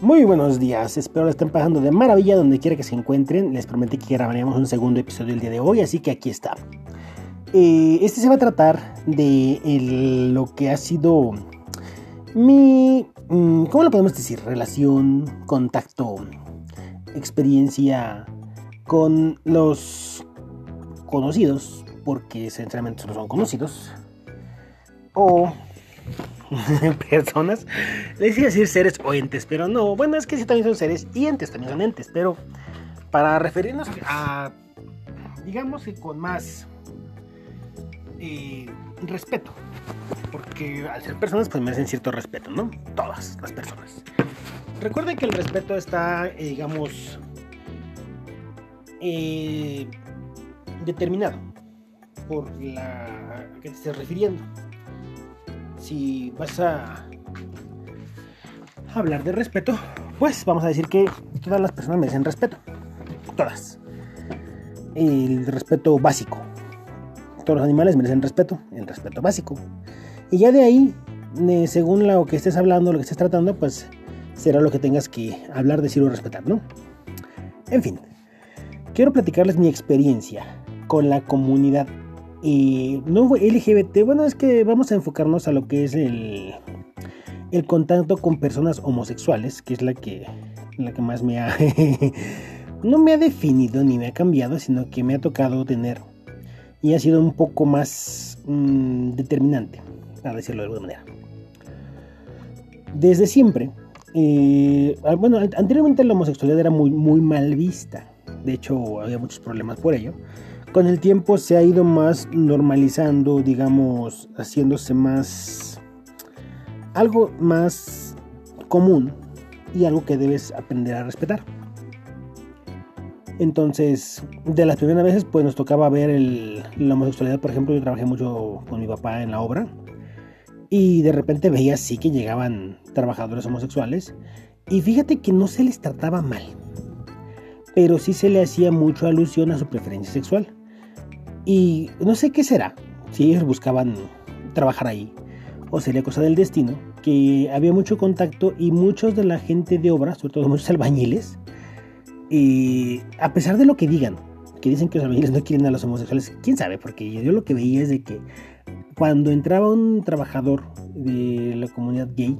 Muy buenos días, espero le estén pasando de maravilla donde quiera que se encuentren. Les prometí que grabaríamos un segundo episodio el día de hoy, así que aquí está. Eh, este se va a tratar de lo que ha sido mi, mm, ¿cómo lo podemos decir? Relación, contacto, experiencia con los conocidos, porque sinceramente solo son conocidos, o personas. Les iba decir seres o entes, pero no. Bueno, es que sí también son seres y entes también son entes, pero para referirnos a, digamos que con más eh, respeto, porque al ser personas pues merecen cierto respeto, ¿no? Todas las personas. Recuerden que el respeto está, eh, digamos, eh, determinado por la que te estés refiriendo si vas a hablar de respeto, pues vamos a decir que todas las personas merecen respeto. Todas. El respeto básico. Todos los animales merecen respeto, el respeto básico. Y ya de ahí, según lo que estés hablando, lo que estés tratando, pues será lo que tengas que hablar, decir o respetar, ¿no? En fin, quiero platicarles mi experiencia con la comunidad y no LGBT, bueno, es que vamos a enfocarnos a lo que es el, el contacto con personas homosexuales, que es la que, la que más me ha... no me ha definido ni me ha cambiado, sino que me ha tocado tener y ha sido un poco más mm, determinante, a decirlo de alguna manera. Desde siempre, eh, bueno, anteriormente la homosexualidad era muy, muy mal vista, de hecho había muchos problemas por ello con el tiempo se ha ido más normalizando, digamos, haciéndose más algo más común y algo que debes aprender a respetar. Entonces, de las primeras veces, pues nos tocaba ver la homosexualidad. Por ejemplo, yo trabajé mucho con mi papá en la obra. Y de repente veía así que llegaban trabajadores homosexuales. Y fíjate que no se les trataba mal. Pero sí se le hacía mucho alusión a su preferencia sexual. Y no sé qué será, si ellos buscaban trabajar ahí, o sería cosa del destino, que había mucho contacto y muchos de la gente de obra, sobre todo muchos albañiles, y a pesar de lo que digan, que dicen que los albañiles no quieren a los homosexuales, quién sabe, porque yo lo que veía es de que cuando entraba un trabajador de la comunidad gay,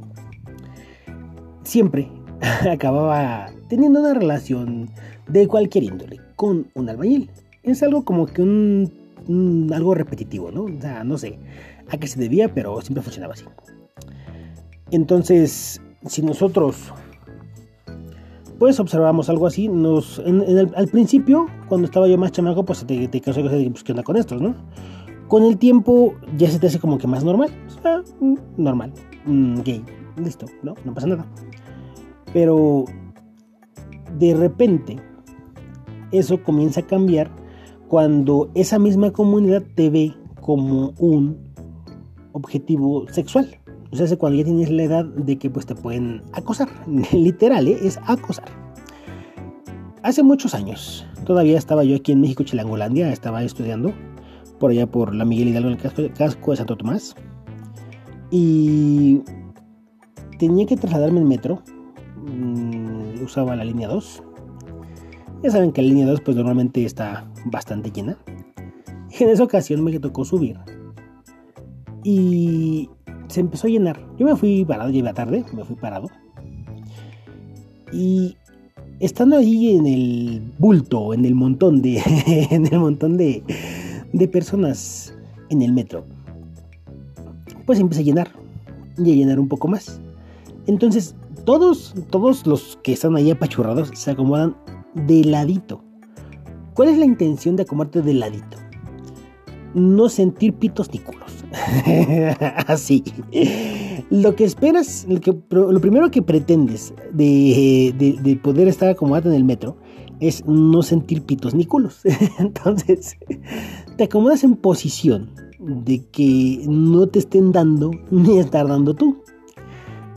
siempre acababa teniendo una relación de cualquier índole con un albañil. Es algo como que un algo repetitivo, ¿no? O sea, no sé a qué se debía, pero siempre funcionaba así. Entonces, si nosotros pues observamos algo así, al principio, cuando estaba yo más chamaco, pues te, te causó que pues, ¿qué onda con estos, no? Con el tiempo ya se te hace como que más normal, o sea, mm, normal, mm, gay, listo, ¿no? No pasa nada. Pero de repente, eso comienza a cambiar cuando esa misma comunidad te ve como un objetivo sexual. O sea, cuando ya tienes la edad de que pues te pueden acosar. Literal, ¿eh? es acosar. Hace muchos años, todavía estaba yo aquí en México, Chilangolandia, estaba estudiando por allá por la Miguel Hidalgo, en el casco de Santo Tomás. Y tenía que trasladarme en metro. Mm, usaba la línea 2 ya saben que la línea 2 pues normalmente está bastante llena. En esa ocasión me tocó subir. Y se empezó a llenar. Yo me fui parado, llegué tarde, me fui parado. Y estando allí en el bulto, en el montón de, en el montón de, de personas en el metro, pues empecé a llenar y a llenar un poco más. Entonces, todos, todos los que están ahí apachurrados se acomodan de ladito. ¿Cuál es la intención de acomodarte de ladito? No sentir pitos ni culos. Así. Lo que esperas, lo, que, primero que pretendes de, de, poder estar acomodado en el metro es no sentir pitos ni culos. Entonces, te acomodas en posición de que no te estén dando ni estar dando tú.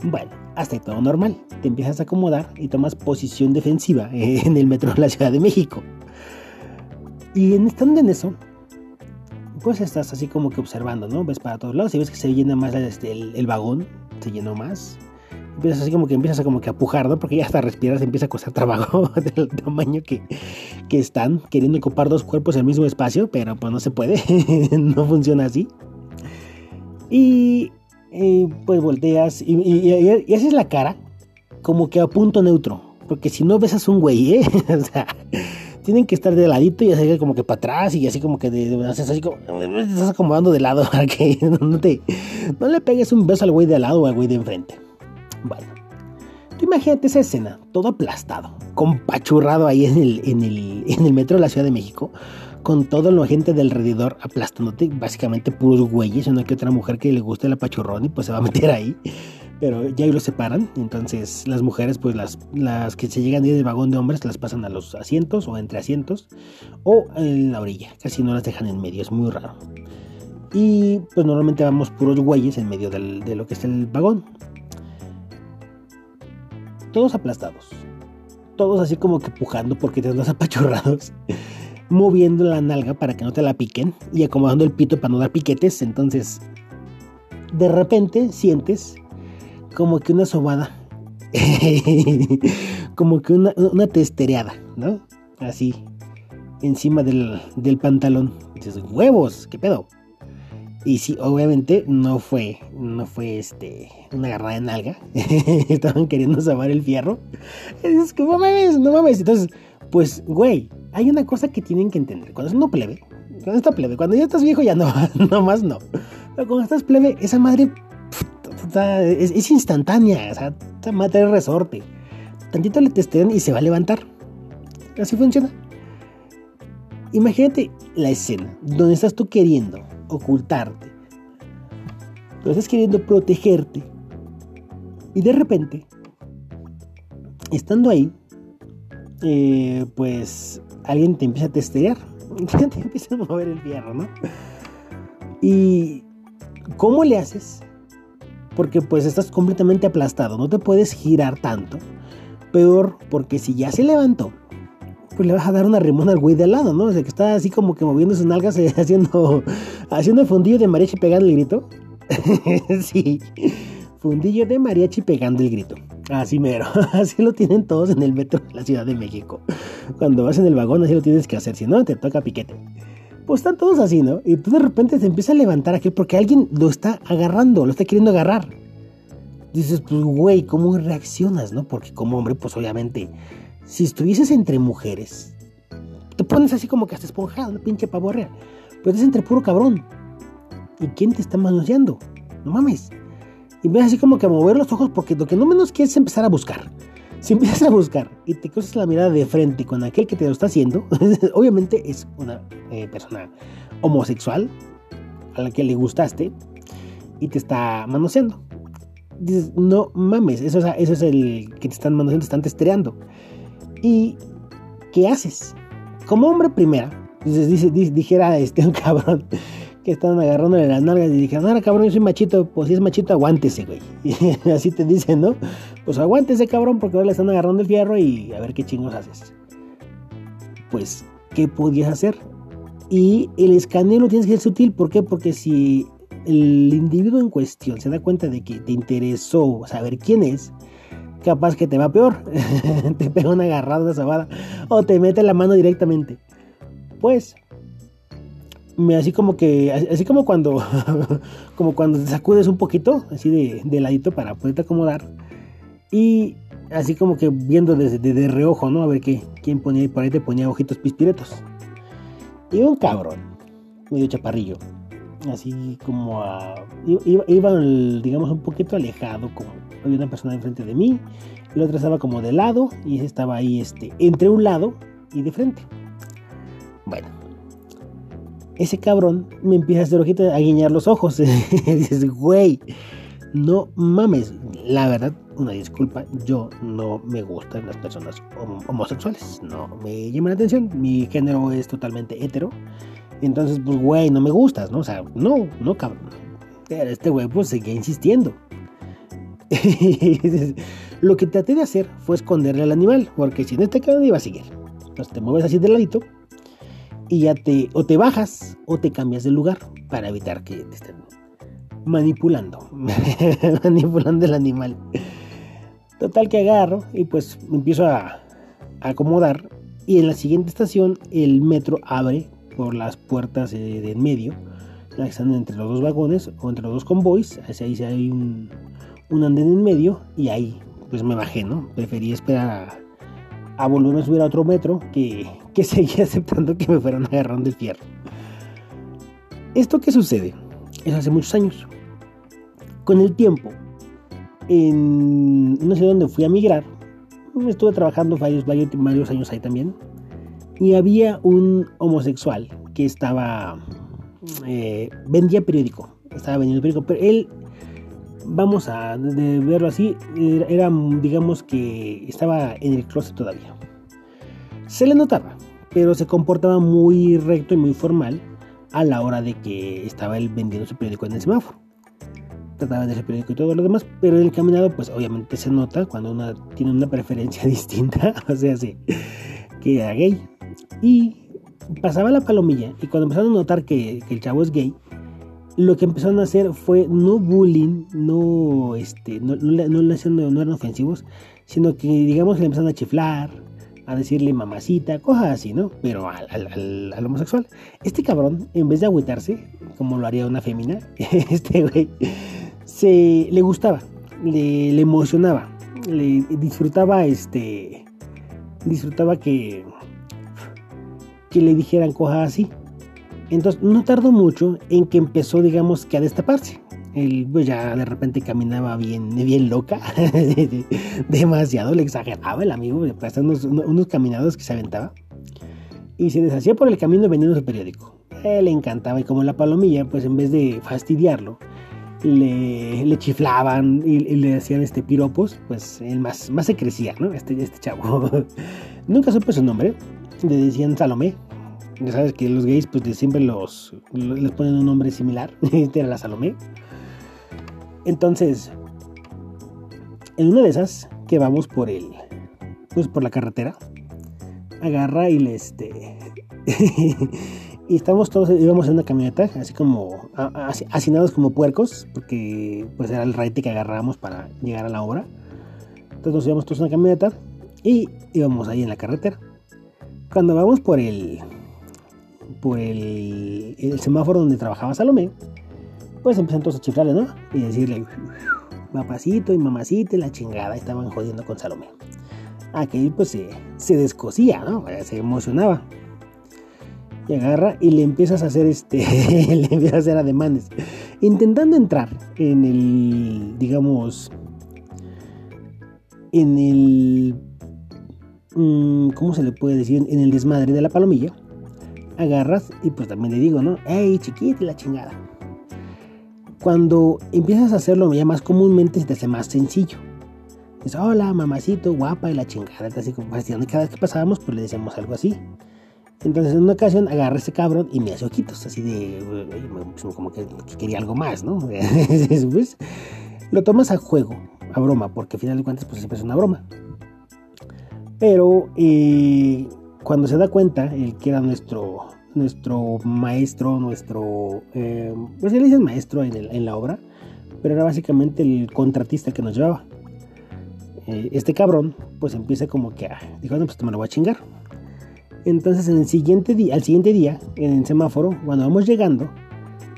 Bueno, hasta todo normal. Te empiezas a acomodar y tomas posición defensiva en el metro de la Ciudad de México. Y en, estando en eso, pues estás así como que observando, ¿no? Ves para todos lados y ves que se llena más este, el, vagón, se llenó más. empiezas así como que empiezas a como que a ¿no? Porque ya hasta respirar se empieza a costar trabajo del tamaño que, que están, queriendo ocupar dos cuerpos en el mismo espacio, pero pues no se puede, no funciona así. Y pues volteas y, y, haces la cara como que a punto neutro. Porque si no besas un güey, ¿eh? o tienen que estar de ladito y hacer como que para atrás y así como que de, así como estás acomodando de lado para que no te no le pegues un beso al güey de al lado o al güey de enfrente. Bueno, tú imagínate esa escena, todo aplastado, compachurrado ahí en el, en el, en el metro de la Ciudad de México, con todo la gente del alrededor aplastándote, básicamente puros güeyes, una que otra mujer que le guste el apachurrón y pues se va a meter ahí. Pero ya ahí los separan, entonces las mujeres, pues las, las que se llegan del vagón de hombres, las pasan a los asientos o entre asientos o en la orilla, casi no las dejan en medio, es muy raro. Y pues normalmente vamos puros güeyes en medio de lo que es el vagón. Todos aplastados, todos así como que pujando porque te los apachurrados moviendo la nalga para que no te la piquen y acomodando el pito para no dar piquetes. Entonces, de repente sientes como que una sobada, como que una, una testereada, ¿no? Así, encima del, del pantalón. Dices, huevos, ¿qué pedo? Y sí, obviamente no fue, no fue este, una agarrada de nalga. Estaban queriendo salvar el fierro. Es que no mames, no mames. Entonces, pues, güey, hay una cosa que tienen que entender. Cuando es uno plebe, cuando está plebe, cuando ya estás viejo ya no, no más no. Pero cuando estás plebe, esa madre es, instantánea, o sea, esa madre es resorte. Tantito le testean y se va a levantar. Así funciona. Imagínate la escena donde estás tú queriendo ocultarte, donde estás queriendo protegerte y de repente, estando ahí, eh, pues alguien te empieza a testear, te empieza a mover el fierro, ¿no? Y ¿cómo le haces? Porque pues estás completamente aplastado, no te puedes girar tanto. Peor, porque si ya se levantó, pues le vas a dar una rimona al güey de al lado, ¿no? O sea, que está así como que moviendo sus nalgas, haciendo, haciendo fundillo de mariachi pegando el grito. sí, fundillo de mariachi pegando el grito. Así mero, así lo tienen todos en el metro de la Ciudad de México. Cuando vas en el vagón así lo tienes que hacer, si no te toca piquete. Pues están todos así, ¿no? Y tú de repente te empieza a levantar aquí porque alguien lo está agarrando, lo está queriendo agarrar. Dices, pues güey, ¿cómo reaccionas, no? Porque como hombre, pues obviamente, si estuvieses entre mujeres, te pones así como que hasta esponjado, una pinche pavorrea. Pues es entre puro cabrón. ¿Y quién te está manoseando? No mames. Y ves así como que a mover los ojos porque lo que no menos quieres es empezar a buscar. Si empiezas a buscar y te cruzas la mirada de frente con aquel que te lo está haciendo, obviamente es una eh, persona homosexual a la que le gustaste y te está manoseando. Dices, no mames, eso, eso es el que te están manoseando, te están testereando. ¿Y qué haces? Como hombre primera, dice, dijera este, un cabrón, que estaban agarrándole las nalgas y dijeron, ahora cabrón, yo soy machito, pues si es machito, aguántese, güey. Y así te dicen, ¿no? Pues aguántese, cabrón, porque ahora le están agarrando el fierro y a ver qué chingos haces. Pues, ¿qué podías hacer? Y el escaneo no tienes que ser sutil, ¿por qué? Porque si el individuo en cuestión se da cuenta de que te interesó saber quién es, capaz que te va peor. te pega una agarrada, de sabada, o te mete la mano directamente. Pues me así como que así como cuando como cuando te sacudes un poquito así de, ladito para poderte acomodar. Y así como que viendo desde de, reojo no a ver qué quién ponía por ahí te ponía ojitos pispiretos. Y un cabrón medio chaparrillo así como iba, iba, digamos un poquito alejado como había una persona enfrente de mí y la otra estaba como de lado y estaba ahí este entre un lado y de frente. Bueno ese cabrón me empieza a hacer ojito a guiñar los ojos. dices, güey, no mames. La verdad, una disculpa, yo no me gustan las personas homosexuales. No me llaman la atención. Mi género es totalmente hetero. Entonces, pues, güey, no me gustas, ¿no? O sea, no, no, cabrón. Este güey, pues, seguía insistiendo. Lo que traté de hacer fue esconderle al animal, porque si no te quedas, iba a seguir. Entonces te mueves así de ladito y ya te o te bajas o te cambias de lugar para evitar que te estén manipulando, manipulando el animal. Total que agarro y pues me empiezo a, acomodar. Y en la siguiente estación el metro abre por las puertas de, en medio, que están entre los dos vagones o entre los dos convoys. Ahí hay un, un andén en medio y ahí pues me bajé, ¿no? Preferí esperar a, volver a subir a otro metro que, que seguía aceptando que me fueran agarrando el fierro. ¿Esto qué sucede? Es hace muchos años. Con el tiempo, en una ciudad donde fui a migrar, estuve trabajando varios, varios, varios años ahí también, y había un homosexual que estaba, eh, vendía periódico, estaba vendiendo periódico, pero él, vamos a verlo así, era, digamos que estaba en el closet todavía. Se le notaba, pero se comportaba muy recto y muy formal a la hora de que estaba él vendiendo su periódico en el semáforo. Trataba de ese periódico y todo lo demás, pero en el caminado, pues obviamente se nota cuando uno tiene una preferencia distinta, o sea, sí, que era gay. Y pasaba la palomilla, y cuando empezaron a notar que, el chavo es gay, lo que empezaron a hacer fue no bullying, no, este, no, no, no, no eran ofensivos, sino que digamos que le empezaron a chiflar, a decirle mamacita, cosas así, ¿no? Pero al, homosexual. Este cabrón, en vez de agüitarse, como lo haría una fémina, este güey, se, le gustaba, le, emocionaba, le disfrutaba, este, disfrutaba que, que le dijeran cosas así. Entonces no tardó mucho en que empezó, digamos, que a destaparse él pues ya de repente caminaba bien, bien loca, demasiado, le exageraba el amigo, pues, unos, unos caminados que se aventaba y se deshacía por el camino vendiendo su periódico. Él le encantaba y como la palomilla, pues en vez de fastidiarlo, le, le chiflaban y, le hacían este piropos, pues él más, más se crecía, ¿no? Este, este chavo. Nunca supe su nombre, le decían Salomé. Ya sabes que los gays pues siempre los, les ponen un nombre similar, este era la Salomé. Entonces, en una de esas que vamos por el, pues por la carretera, agarra y le este, y estamos todos, íbamos en una camioneta, así como hacinados como puercos, porque pues era el raite que agarrábamos para llegar a la obra. Entonces nos íbamos todos en una camioneta y íbamos ahí en la carretera. Cuando vamos por el, por el, el semáforo donde trabajaba Salomé, pues empezaron todos a chiflarle, ¿no? Y decirle, papacito y mamacita y la chingada, estaban jodiendo con Salomé. Aquel pues se, se descosía, ¿no? Se emocionaba. Y agarra y le empiezas a hacer este, le empiezas a hacer ademanes. Intentando entrar en el, digamos, en el, mm, ¿cómo se le puede decir? En el desmadre de la palomilla. Agarras y pues también le digo, ¿no? ¡Ey, chiquita la chingada! Cuando empiezas a hacerlo ya más comúnmente se te hace más sencillo. Dices, hola, mamacito, guapa y la chingada. Así como cada vez que pasábamos, pues le decíamos algo así. Entonces en una ocasión agarré ese cabrón y me hace ojitos, así de pues, como que, quería algo más, ¿no? pues, lo tomas a juego, a broma, porque al final de cuentas pues siempre es una broma. Pero eh, cuando se da cuenta, el que era nuestro nuestro maestro, nuestro, eh, pues le dicen maestro en, la obra, pero era básicamente el contratista que nos llevaba. Eh, este cabrón, pues empieza como que, ah, dijo, no, pues te me lo voy a chingar. Entonces en el siguiente día, al siguiente día, en el semáforo, cuando vamos llegando,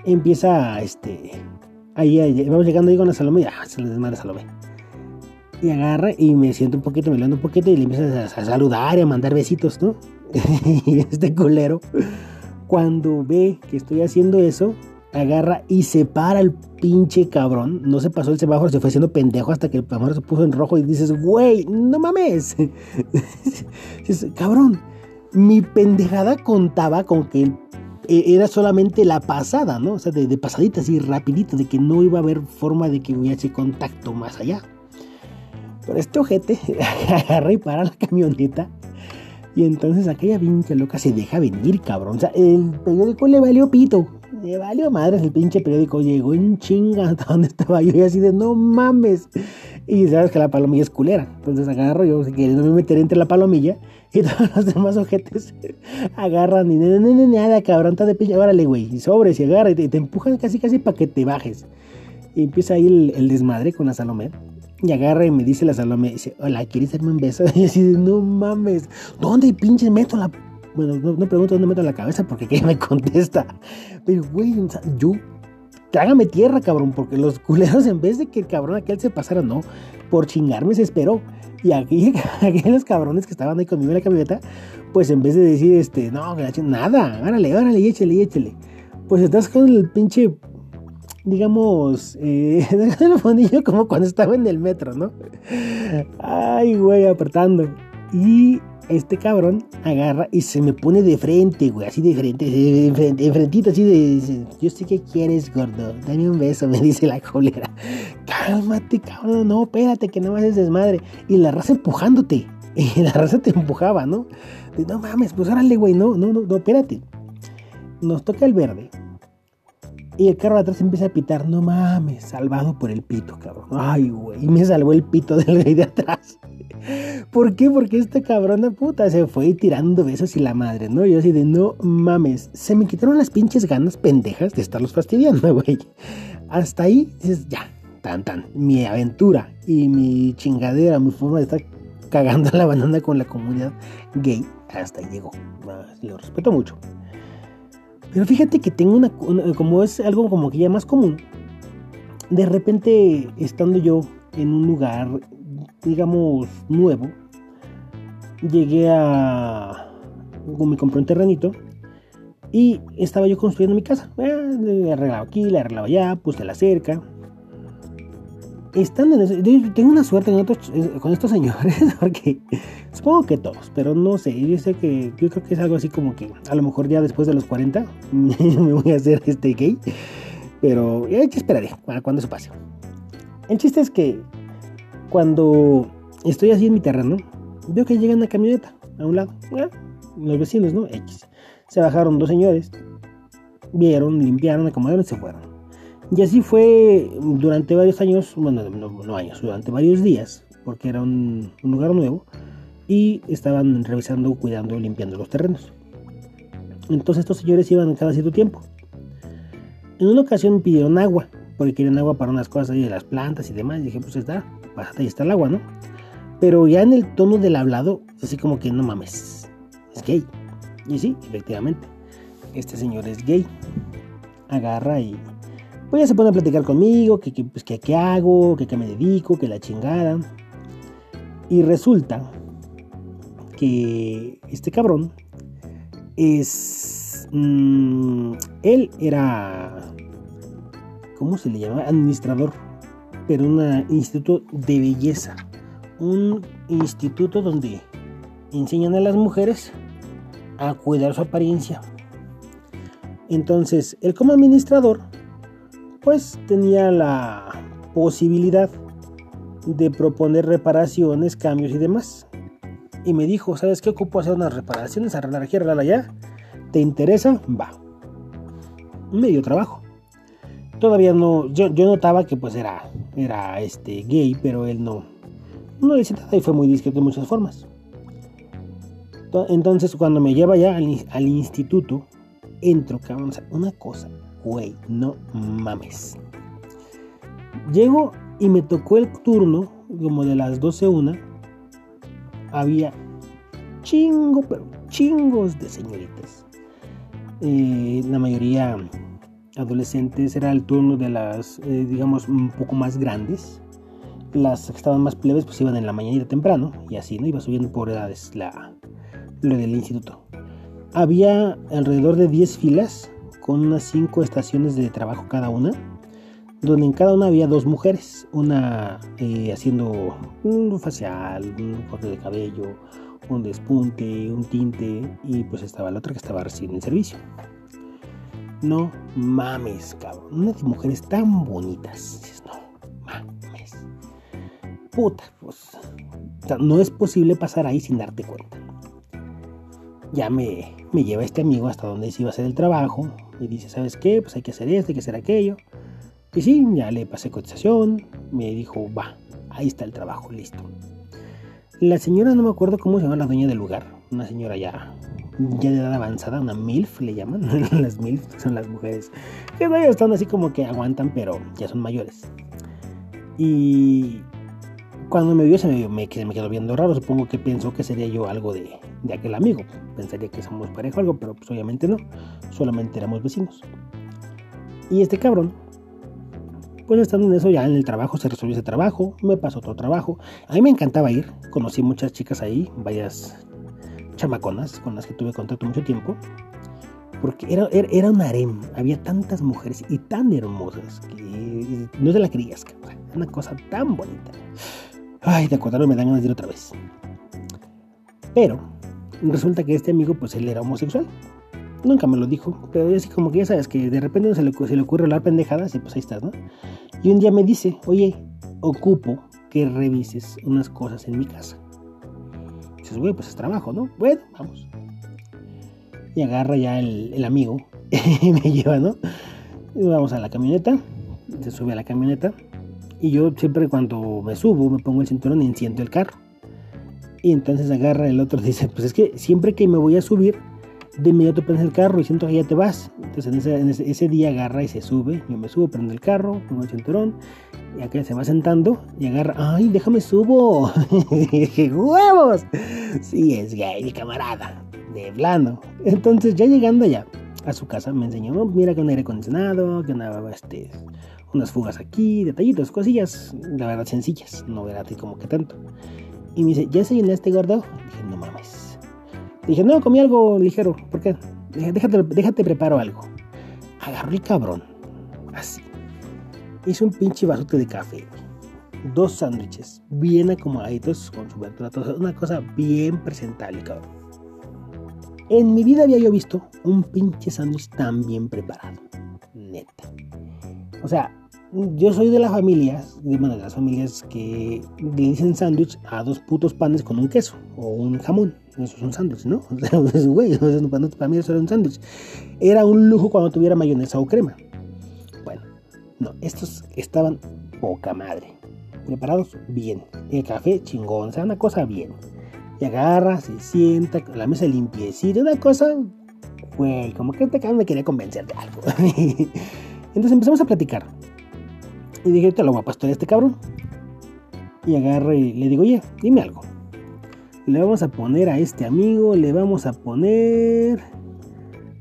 empieza, este, ahí, vamos llegando ahí con la Salomé, ah, se le desmadre Salomé. Y agarra y me siento un poquito, me levanto un poquito y le empieza a, a saludar y a mandar besitos, ¿no? Y este culero, cuando ve que estoy haciendo eso, agarra y se para el pinche cabrón. No se pasó el semáforo, se fue haciendo pendejo hasta que el semáforo se puso en rojo y dices, güey, no mames. cabrón, mi pendejada contaba con que e, era solamente la pasada, ¿no? O sea, de, pasadita, así rapidito, de que no iba a haber forma de que hubiese contacto más allá. Pero este ojete agarra y para la camioneta y entonces aquella pinche loca se deja venir, cabrón. O sea, el periódico le valió pito. Le valió madres el pinche periódico. Llegó en chinga hasta donde estaba yo y así de no mames. Y sabes que la palomilla es culera. Entonces agarro yo, no me meter entre la palomilla. Y todos los demás ojetes agarran y nada, cabrón, está de pinche. Órale, güey. Y sobres y agarra y te, empujan casi, casi para que te bajes. Y empieza ahí el, el desmadre con la Salomé. Y agarra y me dice la Salomé, dice, hola, ¿quieres darme un beso? Y así no mames, ¿dónde pinche meto la... Bueno, no, pregunto dónde meto la cabeza porque ella me contesta. Pero, güey, yo trágame tierra, cabrón, porque los culeros, en vez de que el cabrón aquel se pasara, no, por chingarme se esperó. Y aquí, aquí los cabrones que estaban ahí conmigo en la camioneta, pues en vez de decir, este, no, nada, árale, árale, échale, échale. Pues estás con el pinche, digamos, eh, el fondillo como cuando estaba en el metro, ¿no? Ay, güey, apretando. Y este cabrón agarra y se me pone de frente, güey, así de frente, de frente, frentito, así de, yo sé que quieres, gordo, dame un beso, me dice la cólera. Cálmate, cabrón, no, espérate, que no me haces desmadre. Y la raza empujándote, y la raza te empujaba, ¿no? no mames, pues órale, güey, no, no, no, no, espérate. Nos toca el verde. Y el carro de atrás empieza a pitar, no mames, salvado por el pito, cabrón. Ay, güey, y me salvó el pito del güey de atrás. ¿Por qué? Porque cabrón de puta se fue tirando besos y la madre, ¿no? Yo así de no mames. Se me quitaron las pinches ganas pendejas de estarlos fastidiando, güey. Hasta ahí dices, ya, tan tan. Mi aventura y mi chingadera, mi forma de estar cagando la banana con la comunidad gay, hasta ahí llegó. Lo respeto mucho. Pero fíjate que tengo una, como es algo como que ya más común. De repente, estando yo en un lugar digamos, nuevo, llegué a... me compré un terrenito y estaba yo construyendo mi casa. Eh, le arreglaba aquí, le arreglaba allá, puse la cerca. Estando en eso, tengo una suerte eh, con estos señores, porque supongo que todos, pero no sé, yo sé que yo creo que es algo así como que a lo mejor ya después de los 40 me voy a hacer este gay, pero hay que esperar para cuando eso pase. El chiste es que cuando estoy así en mi terreno, veo que llega una camioneta a un lado. Los vecinos, ¿no? X. Se bajaron dos señores, vieron, limpiaron, acomodaron y se fueron. Y así fue durante varios años, bueno, no, años, durante varios días, porque era un, lugar nuevo, y estaban revisando, cuidando, limpiando los terrenos. Entonces estos señores iban cada cierto tiempo. En una ocasión pidieron agua, porque querían agua para unas cosas ahí de las plantas y demás. Y dije, pues está, ahí está el agua, ¿no? Pero ya en el tono del hablado, así como que no mames, es gay. Y sí, efectivamente, este señor es gay. Agarra y pues ya se pone a platicar conmigo, que, que pues, que qué hago, que qué me dedico, que la chingada. Y resulta que este cabrón es... Mm, él era... ¿Cómo se le llama? Administrador pero un instituto de belleza. Un instituto donde enseñan a las mujeres a cuidar su apariencia. Entonces, él como administrador, pues tenía la posibilidad de proponer reparaciones, cambios y demás. Y me dijo, ¿sabes qué? Ocupo hacer unas reparaciones, arreglar aquí, arreglar allá. ¿Te interesa? Va. Medio trabajo. Todavía no, yo, notaba que pues era era este, gay, pero él no, no dice nada y fue muy discreto de muchas formas. Entonces, cuando me lleva ya al, instituto, entro, cabrón, una cosa, güey, no mames. Llego y me tocó el turno, como de las 12 una. Había chingo, pero chingos de señoritas. Eh, la mayoría adolescentes era el turno de las, eh, digamos, un poco más grandes. Las que estaban más plebes pues iban en la mañanita temprano y así, ¿no? Iba subiendo por edades la, lo del instituto. Había alrededor de 10 filas con unas 5 estaciones de trabajo cada una, donde en cada una había dos mujeres, una eh, haciendo un facial, un corte de cabello, un despunte, un tinte y pues estaba la otra que estaba recibiendo el servicio. No mames, cabrón. Unas mujeres tan bonitas. no mames. Puta, pues. no es posible pasar ahí sin darte cuenta. Ya me, me lleva este amigo hasta donde se iba a hacer el trabajo. Y dice, ¿sabes qué? Pues hay que hacer esto, hay que hacer aquello. Y sí, ya le pasé cotización. Me dijo, va, ahí está el trabajo, listo. La señora, no me acuerdo cómo se llama la dueña del lugar. Una señora ya ya de edad avanzada, una MILF le llaman, las MILF son las mujeres que están así como que aguantan, pero ya son mayores. Y Cuando me vio se me, me, me quedó viendo raro, supongo que pensó que sería yo algo de, de aquel amigo. Pensaría que somos pareja o algo, pero pues obviamente no, solamente éramos vecinos. Y este cabrón, pues estando en eso ya en el trabajo, se resolvió ese trabajo, me pasó otro trabajo. A mí me encantaba ir, conocí muchas chicas ahí, varias chamaconas con las que tuve contacto mucho tiempo. Porque era, era, un harem, había tantas mujeres y tan hermosas que no te la creías, cabrón. Una cosa tan bonita. Ay, de acordarlo me dan ganas de ir otra vez. Pero resulta que este amigo, pues él era homosexual. Nunca me lo dijo, pero así como que ya sabes que de repente se le, se le ocurre hablar pendejadas y pues ahí estás, ¿no? Y un día me dice, oye, ocupo que revises unas cosas en mi casa. Y dices, güey, pues es trabajo, ¿no? Bueno, vamos. Y agarra ya el, el amigo y me lleva, ¿no? Y vamos a la camioneta, se sube a la camioneta y yo siempre cuando me subo me pongo el cinturón y enciendo el carro. Y entonces agarra el otro dice, pues es que siempre que me voy a subir, de inmediato prendes el carro y siento que ya te vas. Entonces en ese, día agarra y se sube. Yo me subo, prendo el carro, pongo el cinturón. Y acá se va sentando y agarra, ay, déjame subo. y huevos. Sí, es gay, camarada. De plano. Entonces ya llegando allá a su casa me enseñó, mira que un aire acondicionado, que este, unas fugas aquí, detallitos, cosillas, la verdad sencillas, no ti como que tanto. Y me dice, ¿ya este gordo? dije, no mames. Dije, no, comí algo ligero. ¿Por qué? Dije, déjate, déjate preparo algo. Agarró el cabrón. Así. Hizo un pinche vasote de café. Dos sándwiches. Bien acomodaditos con su verdura. Una cosa bien presentable, cabrón. En mi vida había yo visto un pinche sándwich tan bien preparado. Neta. O sea, yo soy de las familias, de, bueno, de las familias que le dicen sándwich a dos putos panes con un queso o un jamón. Eso es un sándwich, ¿no? O es, güey, para mí eso era un sándwich. Era un lujo cuando tuviera mayonesa o crema. Bueno, no, estos estaban poca madre. Preparados bien. El café chingón, o sea, una cosa bien. Y agarra, se sienta, la mesa limpiecita, una cosa, güey, como que este cabrón me quería convencer de algo. Entonces empezamos a platicar. Y dije, te lo voy a pastorear este cabrón. Y agarré y le digo, oye, dime algo. Le vamos a poner a este amigo, le vamos a poner...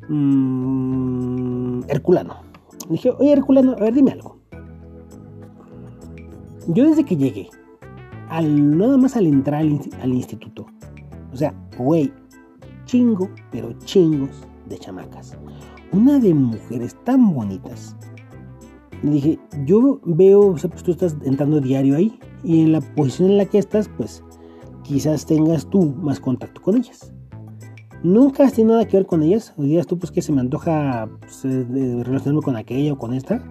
Mmm, Herculano. Le dije, oye Herculano, a ver, dime algo. Yo desde que llegué, nada más al entrar al, al instituto, o sea, güey, chingo, pero chingos de chamacas. Una de mujeres tan bonitas le dije, yo veo, o sea, pues tú estás entrando diario ahí y en la posición en la que estás, pues quizás tengas tú más contacto con ellas. Nunca has tenido nada que ver con ellas. O digas tú, pues que se me antoja pues, eh, relacionarme con aquella o con esta.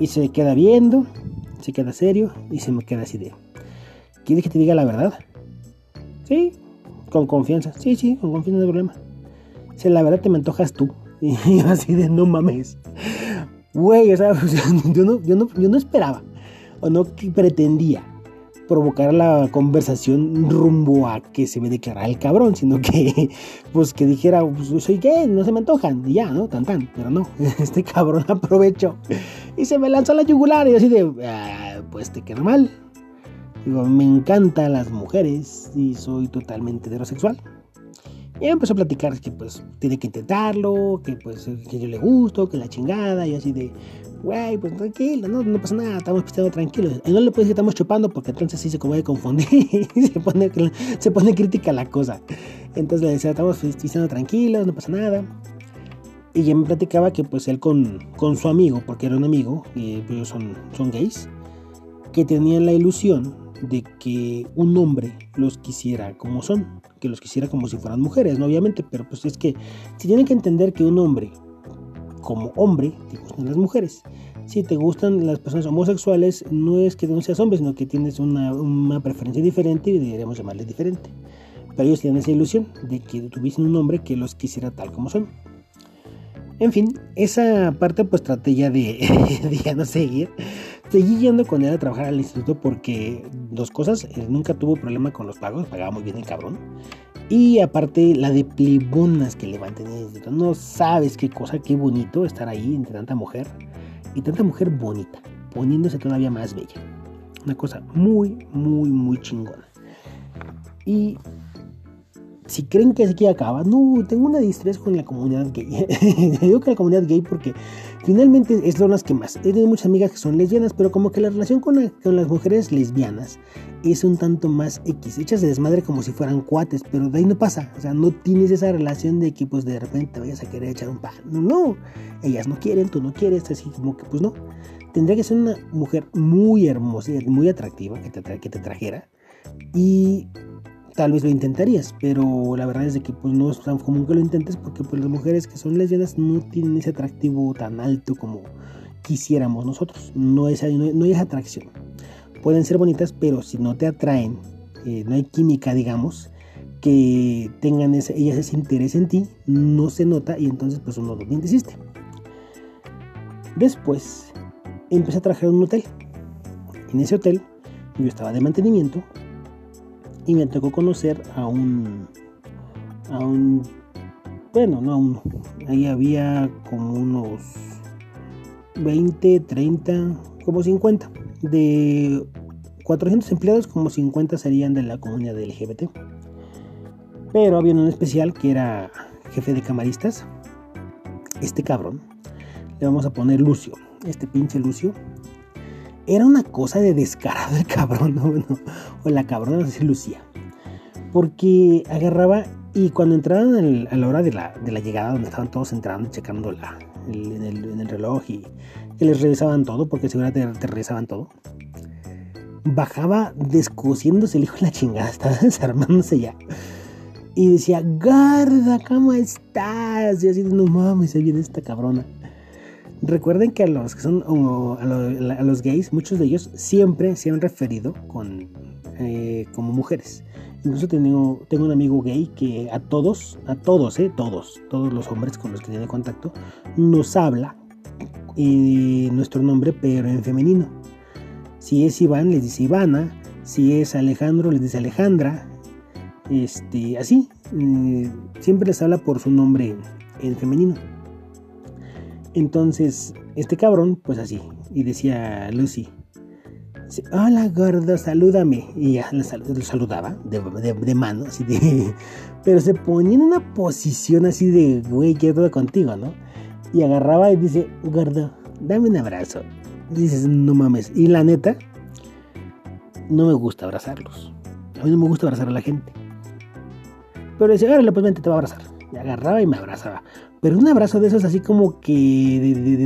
Y se queda viendo, se queda serio y se me queda así de, ¿quieres que te diga la verdad? Sí, con confianza. Sí, sí, con confianza no hay problema. Si la verdad te me antojas tú. Y así de, no mames. Güey, o sea, yo, no, yo, no, yo no esperaba o no pretendía provocar la conversación rumbo a que se me declarara el cabrón, sino que, pues, que dijera, pues, soy gay, no se me antojan, y ya, ¿no? Tan, tan, pero no, este cabrón aprovechó y se me lanzó la yugular y así de, ah, pues te queda mal. Digo, me encantan las mujeres y soy totalmente heterosexual. Y empezó a platicar que pues tiene que intentarlo, que pues que yo le gusto, que la chingada, y así de, güey, pues tranquilo, no, no pasa nada, estamos pisteando tranquilos. Y no le puedes decir que estamos chupando porque entonces sí se puede confundir y se pone, se pone crítica la cosa. Entonces le decía, estamos pisteando tranquilos, no pasa nada. Y ya me platicaba que pues él con, con su amigo, porque era un amigo, y ellos son, son gays, que tenían la ilusión de que un hombre los quisiera como son que los quisiera como si fueran mujeres, ¿no? Obviamente, pero pues es que si tienen que entender que un hombre, como hombre, te gustan las mujeres. Si te gustan las personas homosexuales, no es que no seas hombre, sino que tienes una, una preferencia diferente y deberíamos llamarle diferente. Pero ellos tienen esa ilusión de que tuviesen un hombre que los quisiera tal como son. En fin, esa parte pues traté ya de, de ya no seguir. Seguí yendo con él a trabajar al instituto porque dos cosas, él nunca tuvo problema con los pagos, pagaba muy bien el cabrón. Y aparte la de plibonas que le mantenía No sabes qué cosa, qué bonito estar ahí entre tanta mujer y tanta mujer bonita, poniéndose todavía más bella. Una cosa muy, muy, muy chingona. Y si creen que aquí acaba, no, tengo una distrés con la comunidad gay. Digo que la comunidad gay porque finalmente es lo que más. He tenido muchas amigas que son lesbianas, pero como que la relación con, las mujeres lesbianas es un tanto más X, hechas de desmadre como si fueran cuates, pero de ahí no pasa. O sea, no tienes esa relación de que pues de repente vayas a querer echar un pan. No, no, ellas no quieren, tú no quieres, así como que pues no. Tendría que ser una mujer muy hermosa, muy atractiva, que te, que te trajera. Y tal vez lo intentarías, pero la verdad es de que pues no es tan común que lo intentes porque pues las mujeres que son lesbianas no tienen ese atractivo tan alto como quisiéramos nosotros, no, es, no, hay esa atracción. Pueden ser bonitas, pero si no te atraen, eh, no hay química, digamos, que tengan ese, ellas ese interés en ti, no se nota y entonces pues uno no desiste. Después empecé a trabajar en un hotel. En ese hotel yo estaba de mantenimiento y me tocó conocer a un a un bueno no a uno ahí había como unos 20 30 como 50 de 400 empleados como 50 serían de la comunidad LGBT pero había un especial que era jefe de camaristas. Este cabrón le vamos a poner Lucio este pinche Lucio era una cosa de descarado el cabrón, o la cabrona, sé Lucía. Porque agarraba y cuando entraban a la hora de la, llegada, donde estaban todos entrando, checando la, en, el, reloj y que les revisaban todo, porque seguramente te, revisaban todo, bajaba descosiéndose el hijo de la chingada, estaba desarmándose ya. Y decía, Garda, ¿cómo estás? Y así, no mames, se viene esta cabrona. Recuerden que a los que son a, los gays, muchos de ellos siempre se han referido con, eh, como mujeres. Incluso tengo, tengo un amigo gay que a todos, a todos, eh, todos, todos los hombres con los que tiene contacto, nos habla eh, nuestro nombre, pero en femenino. Si es Iván, les dice Ivana. Si es Alejandro, les dice Alejandra. Este, así. Siempre les habla por su nombre en femenino. Entonces, este cabrón, pues así, y decía Lucy, hola gordo, salúdame. Y ya lo saludaba de, mano, así de... Pero se ponía en una posición así de, güey, quiero todo contigo, ¿no? Y agarraba y dice, gordo, dame un abrazo. dices, no mames. Y la neta, no me gusta abrazarlos. A mí no me gusta abrazar a la gente. Pero decía, órale, pues vente, te va a abrazar. Y agarraba y me abrazaba. Pero un abrazo de esos así como que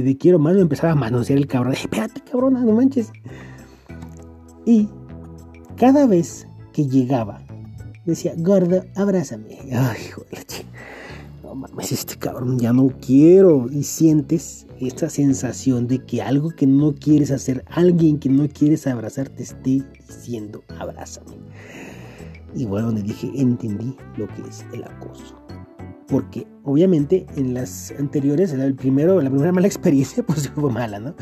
de, quiero más me empezaba a manosear el cabrón. espérate, cabrona, no manches. Y cada vez que llegaba, decía, gordo, abrázame. Ay, hijo de No mames, este cabrón, ya no quiero. Y sientes esta sensación de que algo que no quieres hacer, alguien que no quieres abrazar, te esté diciendo, abrázame. Y bueno, donde dije, entendí lo que es el acoso porque obviamente en las anteriores, el primero, la primera mala experiencia pues fue mala, ¿no?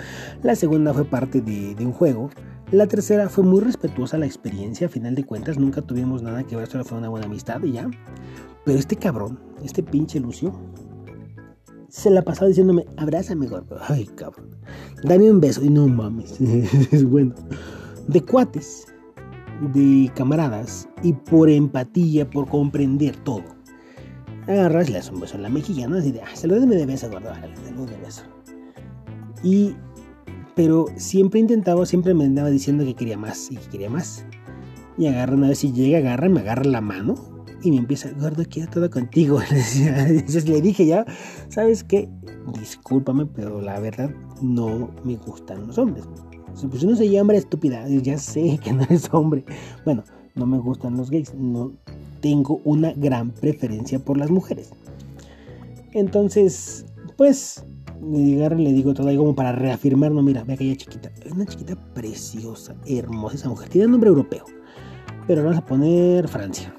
La segunda fue parte de, un juego, la tercera fue muy respetuosa la experiencia, a final de cuentas nunca tuvimos nada que ver, solo fue una buena amistad y ya. Pero este cabrón, este pinche Lucio, se la pasaba diciéndome, abrázame, gordo. Ay, cabrón. Dame un beso. Y no mames. es bueno. De cuates, de camaradas y por empatía, por comprender todo agarras le das un beso en la mejilla, ¿no? Así de, ah, salúdeme de beso, gordo, salúdeme de beso. Y, pero siempre intentaba, siempre me andaba diciendo que quería más y que quería más. Y agarra una vez y llega, agarra, me agarra la mano y me empieza, gordo, quiero todo contigo. Entonces le dije ya, ¿sabes qué? Discúlpame, pero la verdad no me gustan los hombres. Pues no soy hombre estúpida, ya sé que no eres hombre. Bueno, no me gustan los gays, no, tengo una gran preferencia por las mujeres. Entonces, pues, le digo todo ahí como para reafirmar, no, mira, ve aquella chiquita, es una chiquita preciosa, hermosa esa mujer, tiene nombre europeo, pero vamos a poner Francia.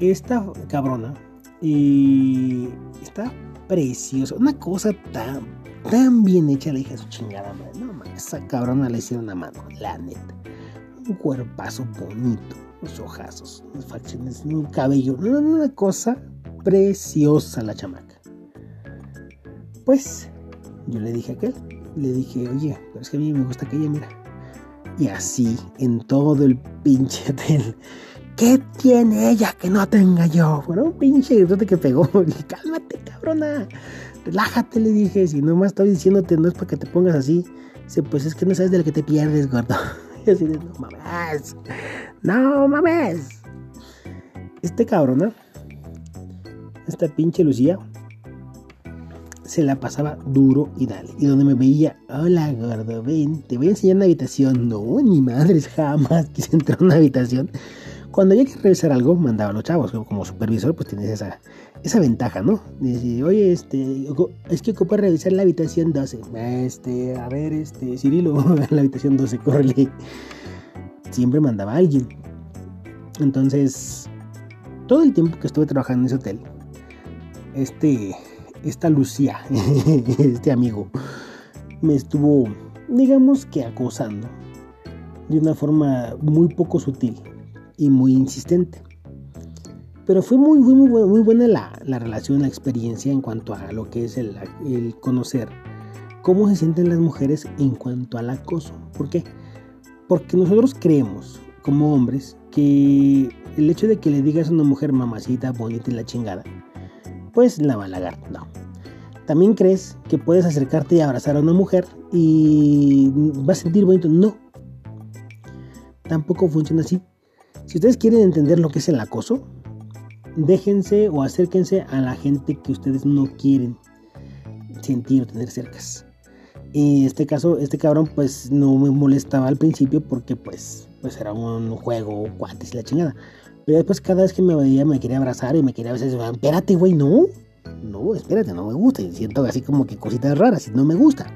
Esta cabrona, y está preciosa, una cosa tan, tan bien hecha, la hija de su chingada madre, no, esa cabrona le hicieron una mano, la neta, un cuerpazo bonito los ojazos, las facciones, un cabello, una cosa preciosa la chamaca. Pues yo le dije a aquel, le dije, oye, pero es que a mí me gusta aquella, mira. Y así en todo el pinche hotel. ¿Qué tiene ella que no tenga yo? Bueno, un pinche gritote que pegó. cálmate, cabrona. Relájate, le dije. Si no más estoy diciéndote, no es para que te pongas así. Dice, pues es que no sabes de lo que te pierdes, gordo. No mames. No mames. Este cabrona, esta pinche Lucía, se la pasaba duro y dale. Y donde me veía, hola gordo, ven, te voy a enseñar una habitación. No, ni madres, jamás quise entrar a una habitación. Cuando había que revisar algo, mandaba a los chavos. Como supervisor, pues tienes esa, esa ventaja, ¿no? Decir, oye, este, es que ocupa revisar la habitación 12. Este, a ver, este, Cirilo, la habitación 12, córrele. Siempre mandaba a alguien. Entonces, todo el tiempo que estuve trabajando en ese hotel, este, esta Lucía, este amigo, me estuvo, digamos que acosando de una forma muy poco sutil y muy insistente. Pero fue muy, muy, muy, buena la, la, relación, la experiencia en cuanto a lo que es el, el, conocer cómo se sienten las mujeres en cuanto al acoso. ¿Por qué? Porque nosotros creemos, como hombres, que el hecho de que le digas a una mujer mamacita, bonita y la chingada, pues la va a halagar. No. También crees que puedes acercarte y abrazar a una mujer y va a sentir bonito. No. Tampoco funciona así. Si ustedes quieren entender lo que es el acoso, déjense o acérquense a la gente que ustedes no quieren sentir o tener cercas. Y este caso, este cabrón, pues no me molestaba al principio porque, pues, pues era un juego, cuates y la chingada. Pero después, cada vez que me veía, me quería abrazar y me quería a veces, espérate, güey, no, no, espérate, no me gusta. Y siento así como que cositas raras y no me gusta.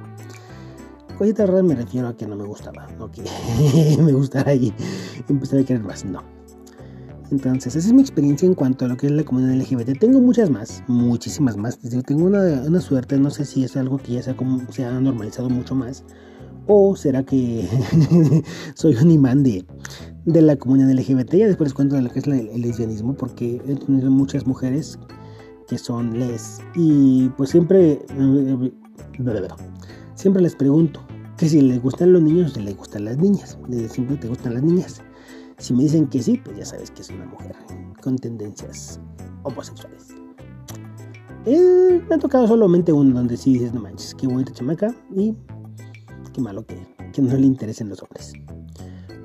Cositas raras me refiero a que no me gustaba, no que me gustara y empezar a querer más, no. Entonces, esa es mi experiencia en cuanto a lo que es la comunidad LGBT. Tengo muchas más, muchísimas más. Tengo una, suerte, no sé si es algo que ya se ha, se ha normalizado mucho más. O será que soy un imán de, de la comunidad LGBT. Ya después les cuento de lo que es el lesbianismo, porque he tenido muchas mujeres que son les. Y pues siempre, siempre les pregunto que si les gustan los niños si les gustan las niñas. Siempre te gustan las niñas. Si me dicen que sí, pues ya sabes que es una mujer con tendencias homosexuales. Eh, me ha tocado solamente uno donde sí dices, no manches, qué bonita chamaca y qué malo que, que no le interesen los hombres.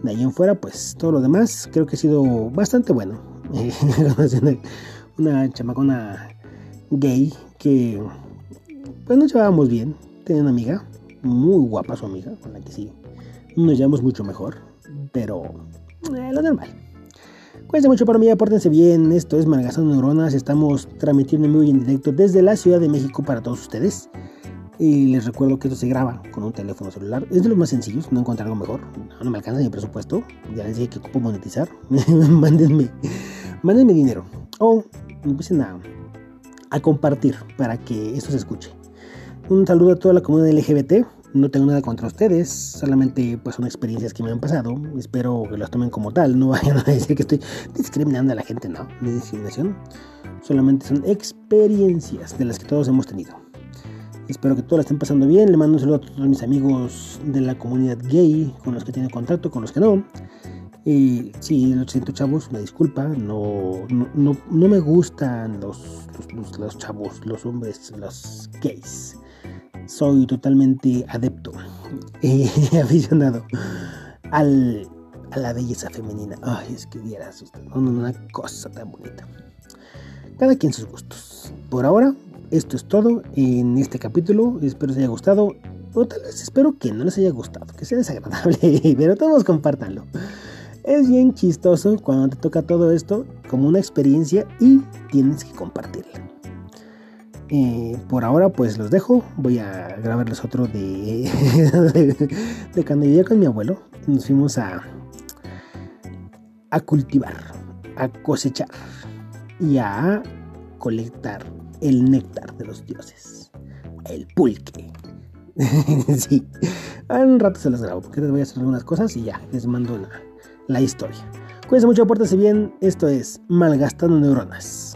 De ahí en fuera, pues todo lo demás creo que ha sido bastante bueno. una chamacona gay que pues nos llevábamos bien. Tenía una amiga, muy guapa su amiga, con la que sí nos llevamos mucho mejor, pero eh, lo normal. Cuídense mucho para mí, apórtense bien. Esto es Malgastando Neuronas. Estamos transmitiendo muy en directo desde la Ciudad de México para todos ustedes. Y les recuerdo que esto se graba con un teléfono celular. Es de los más sencillos, no encontré algo mejor. No, me alcanza mi presupuesto. Ya les dije que ocupo monetizar. mándenme, mándenme dinero. O empiecen a, a compartir para que esto se escuche. Un saludo a toda la comunidad LGBT. No tengo nada contra ustedes, solamente pues son experiencias que me han pasado. Espero que las tomen como tal, no vayan a decir que estoy discriminando a la gente, no, ni discriminación. Solamente son experiencias de las que todos hemos tenido. Espero que todos la estén pasando bien. Le mando un saludo a todos mis amigos de la comunidad gay, con los que tienen contacto, con los que no. Y sí, lo siento chavos, me disculpa, no, no, no, me gustan los, los, los chavos, los hombres, los gays soy totalmente adepto y aficionado al, a la belleza femenina. Ay, es que vieras una cosa tan bonita. Cada quien sus gustos. Por ahora, esto es todo en este capítulo. Espero les haya gustado. O tal vez espero que no les haya gustado, que sea desagradable, pero todos compártanlo. Es bien chistoso cuando te toca todo esto como una experiencia y tienes que compartirla. Eh, por ahora pues los dejo. Voy a grabarles otro de, de, con mi abuelo. Nos fuimos a, a cultivar, a cosechar y a colectar el néctar de los dioses. El pulque. sí. Un rato se los grabo porque les voy a hacer algunas cosas y ya les mando la, la historia. Cuídense mucho, pórtense bien. Esto es Malgastando Neuronas.